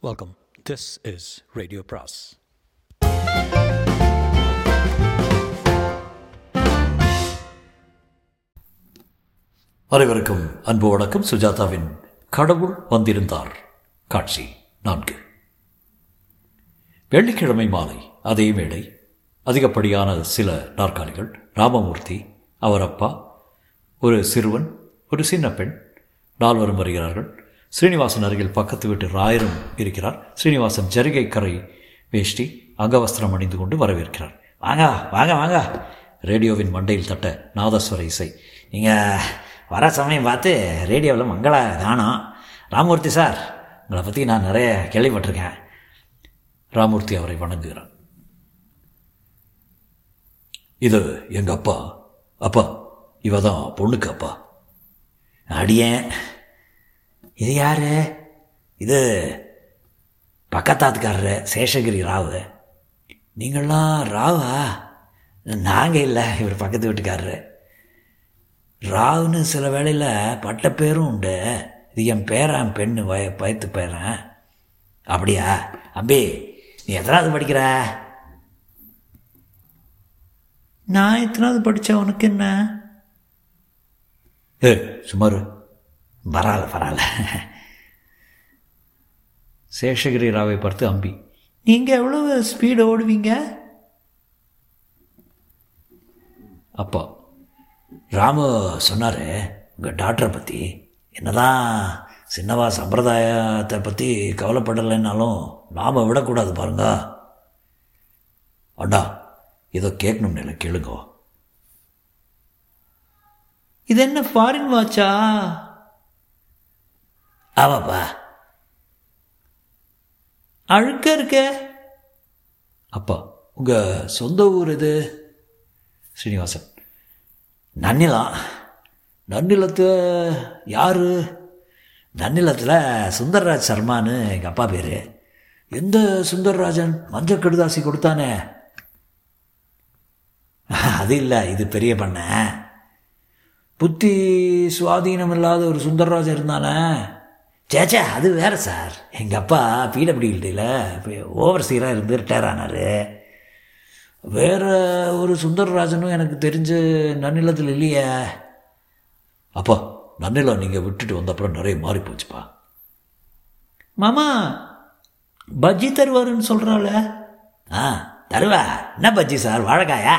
Welcome this is radio பிராஸ் அனைவருக்கும் அன்பு வணக்கம். சுஜாதாவின் கடவுள் வந்திருந்தார். காட்சி நான்கு. வெள்ளிக்கிழமை மாலை அதே வேளை அதிகப்படியான சில நாற்காலிகள் ராமமூர்த்தி அவர் அப்பா ஒரு சிறுவன் ஒரு சின்ன பெண் நால்வரும் வருகிறார்கள். ஸ்ரீனிவாசன் அருகில் பக்கத்து வீட்டு ராயரும் இருக்கிறார். ஸ்ரீனிவாசன் ஜரிகை கரை வேஷ்டி அங்கவஸ்திரம் அணிந்து கொண்டு வரவேற்கிறார். வாங்க வாங்க வாங்க. ரேடியோவின் மண்டையில் தட்ட நாதஸ்வர இசை. நீங்கள் வர சமயம் பார்த்து ரேடியோவில் மங்கள காணோம் ராமூர்த்தி சார் உங்களை பற்றி நான் நிறைய கேள்விப்பட்டிருக்கேன். ராமூர்த்தி அவரை வணங்குகிறார். இது எங்கள் அப்பா. அப்பா இவ தான் பொண்ணுக்கு அப்பா. அடியேன். இது யாரு? இது பக்கத்தாத்துக்காரரு சேஷகிரி ராவு. நீங்களாம் ராவா? நாங்கள் இல்லை இவர் பக்கத்து வீட்டுக்காரரு. ராவுன்னு சில வேளையில் பட்ட பேரும் உண்டு. இது என் பேரன் பெண்ணு வய பயத்து பேரன். அப்படியா? அம்பி நீ எத்தனாவது படிக்கிற? நான் எத்தனாவது படித்தேன் உனக்கு என்ன? ஏ சுமார். பரவாயில்ல பரவாயில்ல சேஷகிரி ராவை பார்த்து அம்பி நீங்கள் எவ்வளவு ஸ்பீடு ஓடுவீங்க? அப்பா ராமு சொன்னார் உங்கள் டாக்டரை பற்றி என்னதான் சின்னவா சம்பிரதாயத்தை பற்றி கவலைப்படலைன்னாலும் நாம் விடக்கூடாது பாருங்க. அடா ஏதோ கேட்கணும்னு இல்லை கேளுங்க. இது என்ன ஃபாரின் வாட்சா ஆமாப்பா அழுக்க இருக்க. அப்பா உங்கள் சொந்த ஊர் இது ஸ்ரீனிவாசன் நன்னிலம் நன்னிலத்து யார்? நன்னிலத்தில் சுந்தர்ராஜ் சர்மான்னு எங்கள் அப்பா பேர். எந்த சுந்தர்ராஜன்? மஞ்சள் கடுதாசி கொடுத்தானே. அது இல்லை இது பெரிய பண்ண. புத்தி சுவாதீனம் இல்லாத ஒரு சுந்தர்ராஜன் இருந்தானே. சேச்சா அது வேறு சார். எங்கள் அப்பா பிடபிள்யூடியில் ஓவர் ஓவர்சீராக இருந்து ரிட்டையர் ஆனார். வேறு ஒரு சுந்தரராஜனும் எனக்கு தெரிஞ்சு நன்னிலத்தில் இல்லையே. அப்பா நன்னிலம் நீங்கள் விட்டுட்டு வந்தப்புறம் நிறைய மாறி போச்சுப்பா. மாமா பஜ்ஜி தருவாருன்னு சொல்கிறாள் ஆ தருவா. என்ன பஜ்ஜி சார் வாழைக்காயா?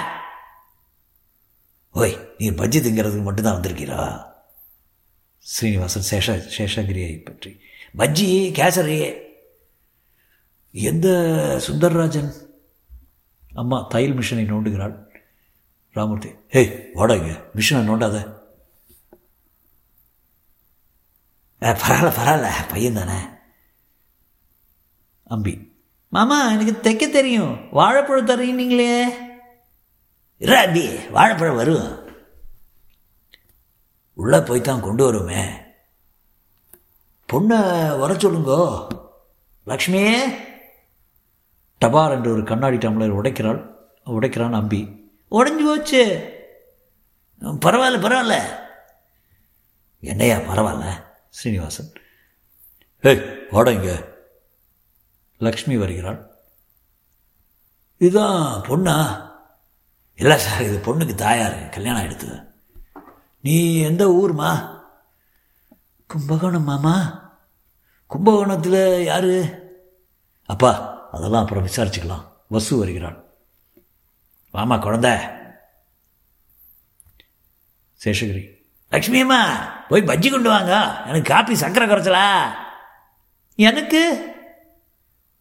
ஓய் நீ பஜ்ஜி திங்கிறதுக்கு மட்டும்தான் வந்திருக்கிறோம் ஸ்ரீனிவாசன் சேஷ சேஷகிரியை பற்றி. மஜ்ஜி கேசரியே. எந்த சுந்தர்ராஜன்? அம்மா தையல் மிஷினை நோண்டுகிறாள் ராமூர்த்தி. ஏய் வாடா இங்கே. மிஷினை நோண்டாத. பரவாயில்ல பரவாயில்ல. பையன் தானே அம்பி. மாமா எனக்கு தைக்க தெரியும். வாழைப்பழம் தரீங்களே இரா அம்பி வாழைப்பழம் வரும். உள்ளே போய் தான் கொண்டு வருமே. பொண்ணை வர சொல்லுங்கோ. லக்ஷ்மியே டபார் என்று ஒரு கண்ணாடி டம்ளர் உடைக்கிறாள். உடைக்கிறான் அம்பி. உடஞ்சி போச்சு. பரவாயில்ல பரவாயில்ல. என்னையா பரவாயில்ல ஸ்ரீனிவாசன் ஏய் வாட லக்ஷ்மி வருகிறாள். இதுதான் பொண்ணா? இல்லை சார் இது பொண்ணுக்கு தாயார் கல்யாணம் எடுத்தது நீ எந்த ஊர்மா? கும்பகோணம் மாமா. கும்பகோணத்தில் யார்? அப்பா அதெல்லாம் அப்புறம் விசாரிச்சுக்கலாம். வசு வருகிறான். வாமா குழந்த. சேஷகிரி. லக்ஷ்மி அம்மா போய் பஜ்ஜி கொண்டு வாங்க. எனக்கு காப்பி சக்கரை குறைச்சலா? எனக்கு?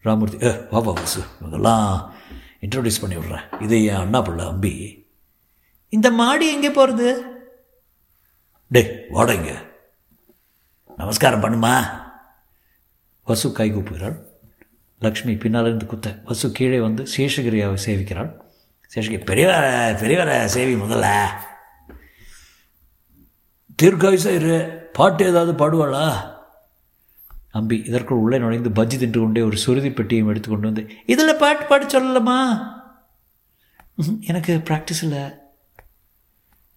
ராமூர்த்தி ஏ வாப்பா வசு. இவங்கெல்லாம் இன்ட்ரோடியூஸ் பண்ணி விட்றேன். இது என் அண்ணா பிள்ளை அம்பி. இந்த மாடி எங்கே போகிறது டே வாடங்க நமஸ்காரம் பண்ணுமா? வசு கை கூப்புகிறாள். லக்ஷ்மி பின்னாலிருந்து குத்த. வசு கீழே வந்து சேஷகிரியாவை சேவிக்கிறாள். சேஷகிரி பெரியவர பெரியவர சேவி முதல்ல. தீர்க்காயுசா இரு. பாட்டு ஏதாவது பாடுவாளா? அம்பி இதற்குள் உள்ளே நுழைந்து பஜ்ஜி தின்று கொண்டே ஒரு சுருதி பெட்டியும் எடுத்துக்கொண்டு வந்து இதில் பாட்டு பாட சொல்லலாமா எனக்கு ப்ராக்டிஸ் இல்லை.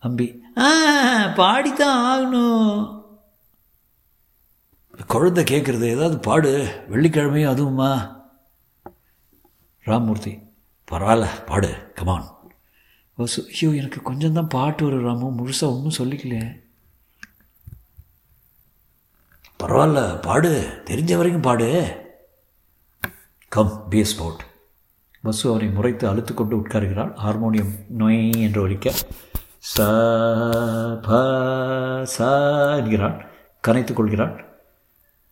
அம்பி ஆ பாடித்தான் ஆகணும். குழந்தை கேட்குறது ஏதாவது பாடு. வெள்ளிக்கிழமையும் அதுவுமா ராமமூர்த்தி பரவாயில்ல பாடு. கமான் வசு ஐயோ எனக்கு கொஞ்சம் தான் பாட்டு வரும் ராமு. முழுசாக ஒன்றும் சொல்லிக்கலையே பரவாயில்ல பாடு. தெரிஞ்ச வரைக்கும் பாடு. கம் பி ஸ்போர்ட் வசு அவரை முறைத்து அழுத்து கொண்டு உட்காருகிறாள். ஹார்மோனியம் நொய் என்று ஒலிக்க. ச ப ச என்கிறாள் கனைத்துக் கொள்கிறாள்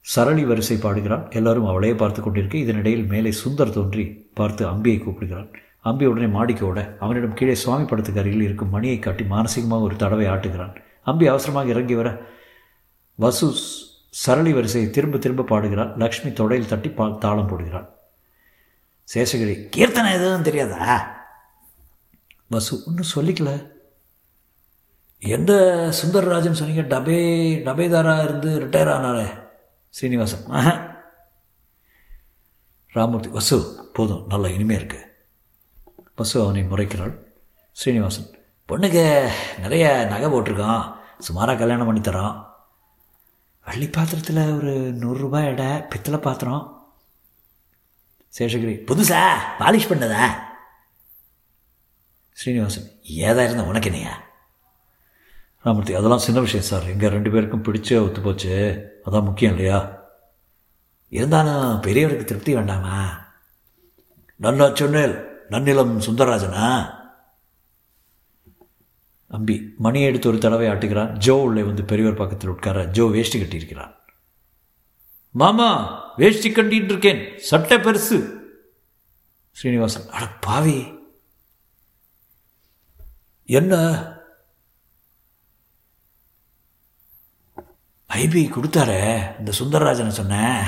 சரளி வரிசை பாடுகிறாள் எல்லாரும் அவளையே பார்த்து கொண்டிருக்க இதனிடையில் மேலே சுந்தர் தோன்றி பார்த்து அம்பியை கூப்பிடுகிறான். அம்பி உடனே மாடிக்கு ஓட அவனிடம் கீழே சுவாமி படத்துக்கு அருகில் இருக்கும் மணியை காட்டி மானசீகமாக ஒரு தடவை ஆட்டுகிறான். அம்பி அவசரமாக இறங்கி வர வசு சரளி வரிசையை திரும்ப திரும்ப பாடுகிறாள் லக்ஷ்மி தொடையில் தட்டி பா தாளம் போடுகிறாள் சேஷகிரி கீர்த்தனை எதுவும் தெரியாதா? வசு ஒன்றும் சொல்லிக்கல. எந்த சுந்தரராஜன் சொன்னீங்க? டபே டபேதாராக இருந்து ரிட்டையர் ஆனாரே ஸ்ரீனிவாசன் ஆஹா. ராமூர்த்தி வசு போதும் நல்லா இனிமையாக இருக்கு. வசு அவனை முறைக்கிறாள். ஸ்ரீனிவாசன் பொண்ணுக்கு நிறைய நகை போட்டிருக்கான். சுமாராக கல்யாணம் பண்ணி தரான். வள்ளி பாத்திரத்தில் ஒரு நூறுரூபா எடை பித்தளை பாத்திரம். சேஷகிரி புதுசா பாலிஷ் பண்ணதா? ஸ்ரீனிவாசன் ஏதா இருந்தால் உனக்கு என்னையா? ராமூர்த்தி அதெல்லாம் சின்ன விஷயம் சார். எங்கள் ரெண்டு பேருக்கும் பிடிச்ச ஒத்து போச்சு. அதான் முக்கியம் இல்லையா? இருந்தாலும் பெரியவருக்கு திருப்தி வேண்டாமா? நன்னா சொன்னேல் நன்னிலம் சுந்தரராஜனா? அம்பி மணி எடுத்து ஒரு தடவை ஆட்டுகிறான். ஜோ உள்ளே வந்து பெரியவர் பக்கத்தில் உட்கார ஜோ வேஷ்டி கட்டியிருக்கிறான். மாமா வேஷ்டி கட்டிட்டு இருக்கேன். சட்டை பெருசு. ஸ்ரீனிவாசன் அட பாவி. என்ன? ஐபி கொடுத்தாரே இந்த சுந்தரராஜனை சொன்னேன்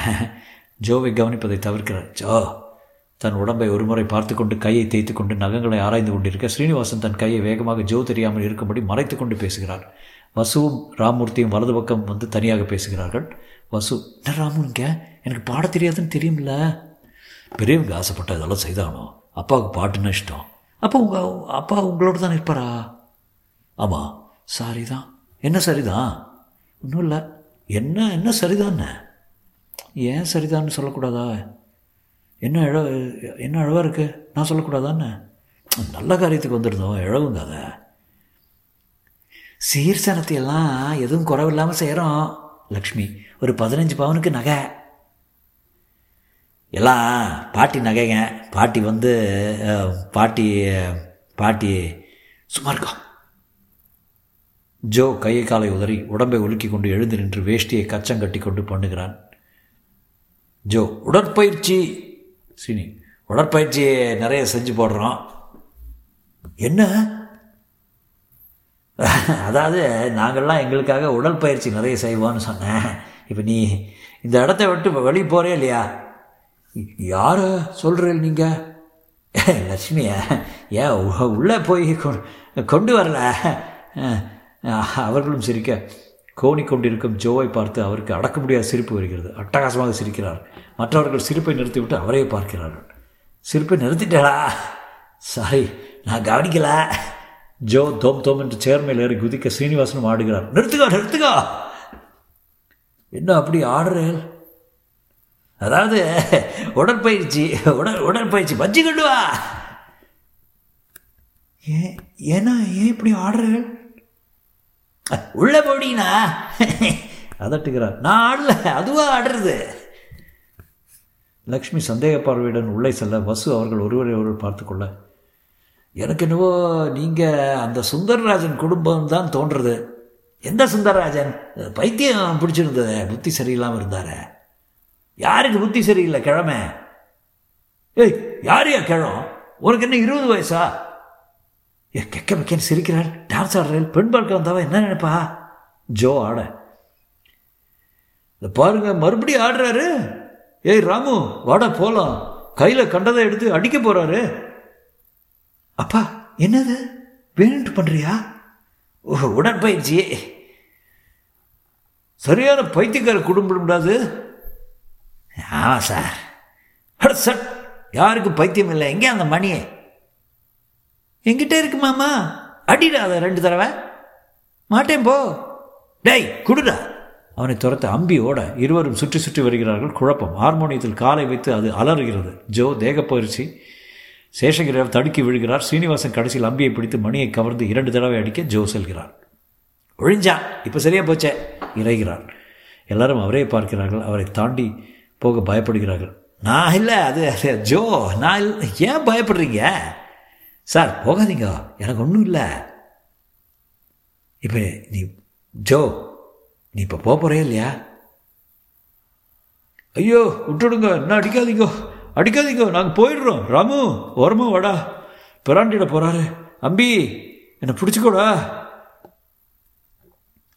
ஜோவை கவனிப்பதை தவிர்க்கிறார். ஜோ தன் உடம்பை ஒருமுறை பார்த்து கொண்டு கையை தேய்த்து கொண்டு நகங்களை ஆராய்ந்து கொண்டிருக்க ஸ்ரீனிவாசன் தன் கையை வேகமாக ஜோ தெரியாமல் இருக்கும்படி மறைத்து கொண்டு பேசுகிறார். வசுவும் ராமூர்த்தியும் வலது பக்கம் வந்து தனியாக பேசுகிறார்கள். வசு என்ன ராமுங்க எனக்கு பாட தெரியாதுன்னு தெரியும்ல. பெரியவங்க ஆசைப்பட்ட இதெல்லாம் செய்தானோ? அப்பாவுக்கு பாட்டுன்னு இஷ்டம். அப்போ உங்கள் அப்பா உங்களோட தான் இருப்பாரா? ஆமாம் சாரி தான் என்ன சரிதான்? ஒன்றும் இல்லை. என்ன என்ன சரிதானே? ஏன் சரிதான்னு சொல்லக்கூடாதா? என்ன இழ என்ன அழவாக இருக்கு? நான் சொல்லக்கூடாதான்னு நல்ல காரியத்துக்கு வந்துருந்தோம் இழவுங்க அதை. சீர்சனத்தையெல்லாம் எதுவும் குறவில்லாமல் செய்கிறோம் லக்ஷ்மி ஒரு பதினஞ்சு பவுனுக்கு நகை. எல்லாம் பாட்டி நகைங்க. பாட்டி வந்து பாட்டி பாட்டி சும்மா இருக்கோம். ஜோ கையை காலை உதறி உடம்பை உலுக்கி கொண்டு எழுந்து நின்று வேஷ்டியை கச்சம் கட்டி கொண்டு பண்ணுகிறான். ஜோ உடற்பயிற்சி சினி உடற்பயிற்சி நிறைய செஞ்சு போடுறோம் என்ன? அதாவது நாங்கள்லாம் எங்களுக்காக உடற்பயிற்சி நிறைய செய்வோம்னு சொன்னேன். இப்போ நீ இந்த இடத்த விட்டு வெளியே போகிறே இல்லையா? யார் சொல்கிறீங்க நீங்கள் லட்சுமியா ஏன் உ- உள்ளே போய் கொண்டு வரல? அவர்களும் சிரிக்க. கோணி கொண்டிருக்கும் ஜோவை பார்த்து அவருக்கு அடக்க முடியாத சிரிப்பு வருகிறது. அட்டகாசமாக சிரிக்கிறார். மற்றவர்கள் சிரிப்பை நிறுத்திவிட்டு அவரையே பார்க்கிறார்கள். சிரிப்பை நிறுத்திட்டேடா. சாரி நான் கவனிக்கல. ஜோ தோம் தோம் என்று சேர்மையில் ஏறி குதிக்க சீனிவாசனும் ஆடுகிறார். நிறுத்துக்கோ நிறுத்துக்கோ என்ன அப்படி ஆடுறேன் அதாவது உடற்பயிற்சி உடல் உடற்பயிற்சி. பஜ்ஜி கொண்டு வா. ஏன் ஏன்னா ஏன் இப்படி ஆடுறேன் உள்ள போடினா? அதட்டுகிறார் நான் ஆடல அதுவா ஆடுறது? லக்ஷ்மி சந்தேக பார்வையுடன் உள்ளே செல்ல வசு அவர்கள் ஒருவரை ஒருவர் பார்த்து கொள்ள எனக்கு என்னவோ நீங்கள் அந்த சுந்தரராஜன் குடும்பம் தான் தோன்றுறது. எந்த சுந்தரராஜன்? பைத்தியம் பிடிச்சிருந்தது புத்தி சரியில்லாமல் இருந்தாரே. யாருக்கு புத்தி சரியில்லை கிழமை? ஏய் யாரையா கிழம்? உனக்கு என்ன இருபது வயசா? கெக்க மெக்கன்னு சிரிக்கிறாள் டான்ஸ் ஆடுறாள் பெண் பார்க்க வந்தவன் என்ன நினைப்பா? ஜோ ஆட. இதை பாருங்க மறுபடியும் ஆடுறாரு. ஏய் ராமு வாடா போலாம். கையில் கண்டதை எடுத்து அடிக்க போறாரு. அப்பா என்னது? வேணுட்டு பண்றியா? ஓ உடற்பயிற்சி. சரியான பைத்தியக்கார குடும்பம் ஆமாம் சார். அட சார் யாருக்கும் பைத்தியம் இல்லை. எங்கே அந்த மணியை? என்கிட்ட இருக்கு மாமா. அடிடா அதை ரெண்டு தடவை. மாட்டேன் போ. டேய் குடுடா. அவனை துரத்த அம்பியோட இருவரும் சுற்றி சுற்றி வருகிறார்கள். குழப்பம். ஹார்மோனியத்தில் காலை வைத்து அது அலறுகிறது. ஜோ தேகப்பயிற்சி சேஷகிரியால் தடுக்கி விழுகிறார். சீனிவாசன் கடைசியில் அம்பியை பிடித்து மணியை கவர்ந்து இரண்டு தடவை அடிக்க ஜோ செல்கிறார். ஒழிஞ்சா இப்போ சரியா போச்சே இறைகிறார். எல்லாரும் அவரே பார்க்கிறார்கள். அவரை தாண்டி போக பயப்படுகிறார்கள். நான் இல்லை அது ஜோ நான் இல்லை ஏன் பயப்படுறீங்க? சார் போகாதீங்க. எனக்கு ஒன்றும் இல்லை. இப்போ நீ ஜோ நீ இப்போ போக போகிறே இல்லையா? ஐயோ விட்டுடுங்க. என்ன அடிக்காதீங்க. அடிக்காதீங்க. நாங்கள் போயிடுறோம். ராமு ஓரமா வாடா. பிராண்டிட போகிறாரு அம்பி என்னை பிடிச்சிக்கோடா.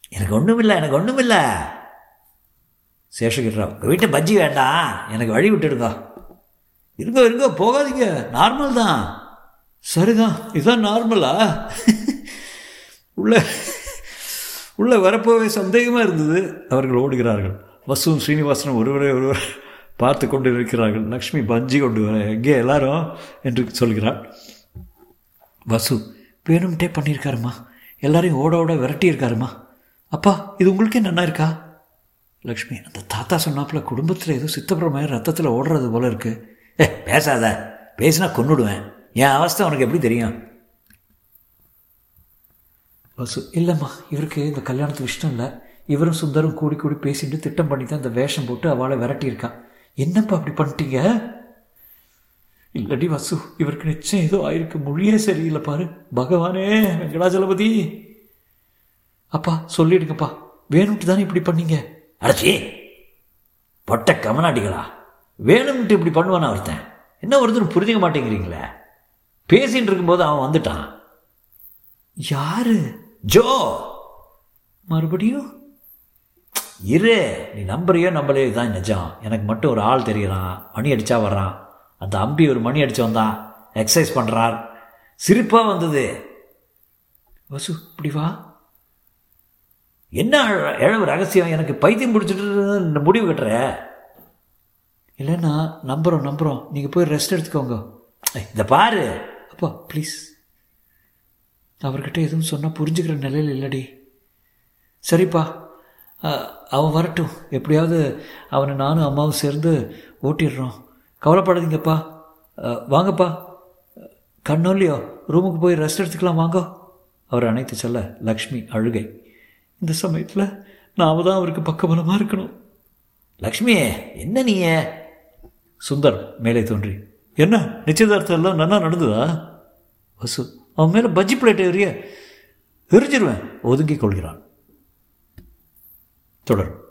எனக்கு ஒன்றும் இல்லை. எனக்கு ஒன்றும் இல்லை. சேஷகிரிராவ் உங்கள் வீட்டை பஜ்ஜி வேண்டாம். எனக்கு வழி விட்டுடுங்க. இருங்கோ இருங்கோ. போகாதீங்க. நார்மல் தான். சரிதான் இதுதான் நார்மலா? உள்ள உள்ள வரப்போவே சந்தேகமாக இருந்தது. அவர்கள் ஓடுகிறார்கள். வசுவும் ஸ்ரீனிவாசனும் ஒருவரை ஒருவர் பார்த்து கொண்டு இருக்கிறார்கள் லக்ஷ்மி பஞ்சி கொண்டு வர எங்கே எல்லாரும்? என்று சொல்கிறாள். வசு வேணும்ட்டே பண்ணியிருக்காருமா? எல்லாரையும் ஓட ஓட விரட்டியிருக்காருமா? அப்பா இது உங்களுக்கே நன்னா இருக்கா? லக்ஷ்மி அந்த தாத்தா சொன்னாப்புல குடும்பத்தில் ஏதோ சித்தப்பிரமாய ரத்தத்தில் ஓடுறது போல இருக்குது ஏ பேசாத. பேசினா கொன்னுடுவேன். என் அவஸ்தை உனக்கு எப்படி தெரியும்? வசு இல்லைம்மா இவருக்கு இந்த கல்யாணத்துக்கு இஷ்டம் இல்லை. இவரும் சுந்தரும் கூடி கூடி பேசிட்டு திட்டம் பண்ணி தான் இந்த வேஷம் போட்டு அவளை விரட்டியிருக்கான் என்னப்பா அப்படி பண்ணிட்டீங்க? இல்லடி வசு இவருக்கு நிச்சயம் ஏதோ ஆயிருக்கு. மொழியே சரியில்லை பாரு. பகவானே வெங்கடாஜலபதி. அப்பா சொல்லிடுங்கப்பா. வேணும்ட்டு தானே இப்படி பண்ணீங்க? அடச்சி. பொட்ட கமனாட்டிகளா? வேணும்ட்டு இப்படி பண்ணுவானா ஒருத்தன்? என்ன ஒருத்தர் புரிஞ்சுக்க மாட்டேங்கிறீங்களே? பேசின்னு இருக்கும்போது அவன் வந்துட்டான். யாரு? ஜோ! மறுபடியும்? இரு நீ நம்புறியோ நம்பலையோ இதுதான் நிஜம். எனக்கு மட்டும் ஒரு ஆள் தெரியறான். மணி அடிச்சா வர்றான். அந்த அம்பி ஒரு மணி அடிச்சு வந்தான். எக்ஸசைஸ் பண்ணுறார் சிரிப்பாக வந்தது. வசு இப்படி வா. என்ன இழவு ரகசியம்? எனக்கு பைத்தியம் பிடிச்சிட்டு முடிவு கட்டுற. இல்லைன்னா நம்புகிறோம் நம்புகிறோம் நீங்கள் போய் ரெஸ்ட் எடுத்துக்கோங்க. இதை பாரு. அப்பா ப்ளீஸ் அவர்கிட்ட எதுவும் சொன்னால் புரிஞ்சுக்கிற நிலையில் இல்லடி. சரிப்பா. அவன் வரட்டும். எப்படியாவது அவனை நானும் அம்மாவும் சேர்ந்து ஓட்டிடுறோம். கவலைப்படாதீங்கப்பா. வாங்கப்பா. வாங்கப்பா கண்ணோல்லையோ ரூமுக்கு போய் ரெஸ்ட் எடுத்துக்கலாம் வாங்கோ. அவர் அணைத்து செல்ல லக்ஷ்மி அழுகை. இந்த சமயத்தில் நாம தான் அவருக்கு பக்கபலமாக இருக்கணும். லக்ஷ்மியே என்ன நீ சுந்தர் மேலே தோன்றி. என்ன? நிச்சயதார்த்தம் எல்லாம் நல்லா நடந்ததா? வசு. அவன் மேலே பஜ்ஜி பிளேட் எறிய எரிஞ்சிருவேன். ஒதுங்கிக் கொள்கிறான். தொடரும்.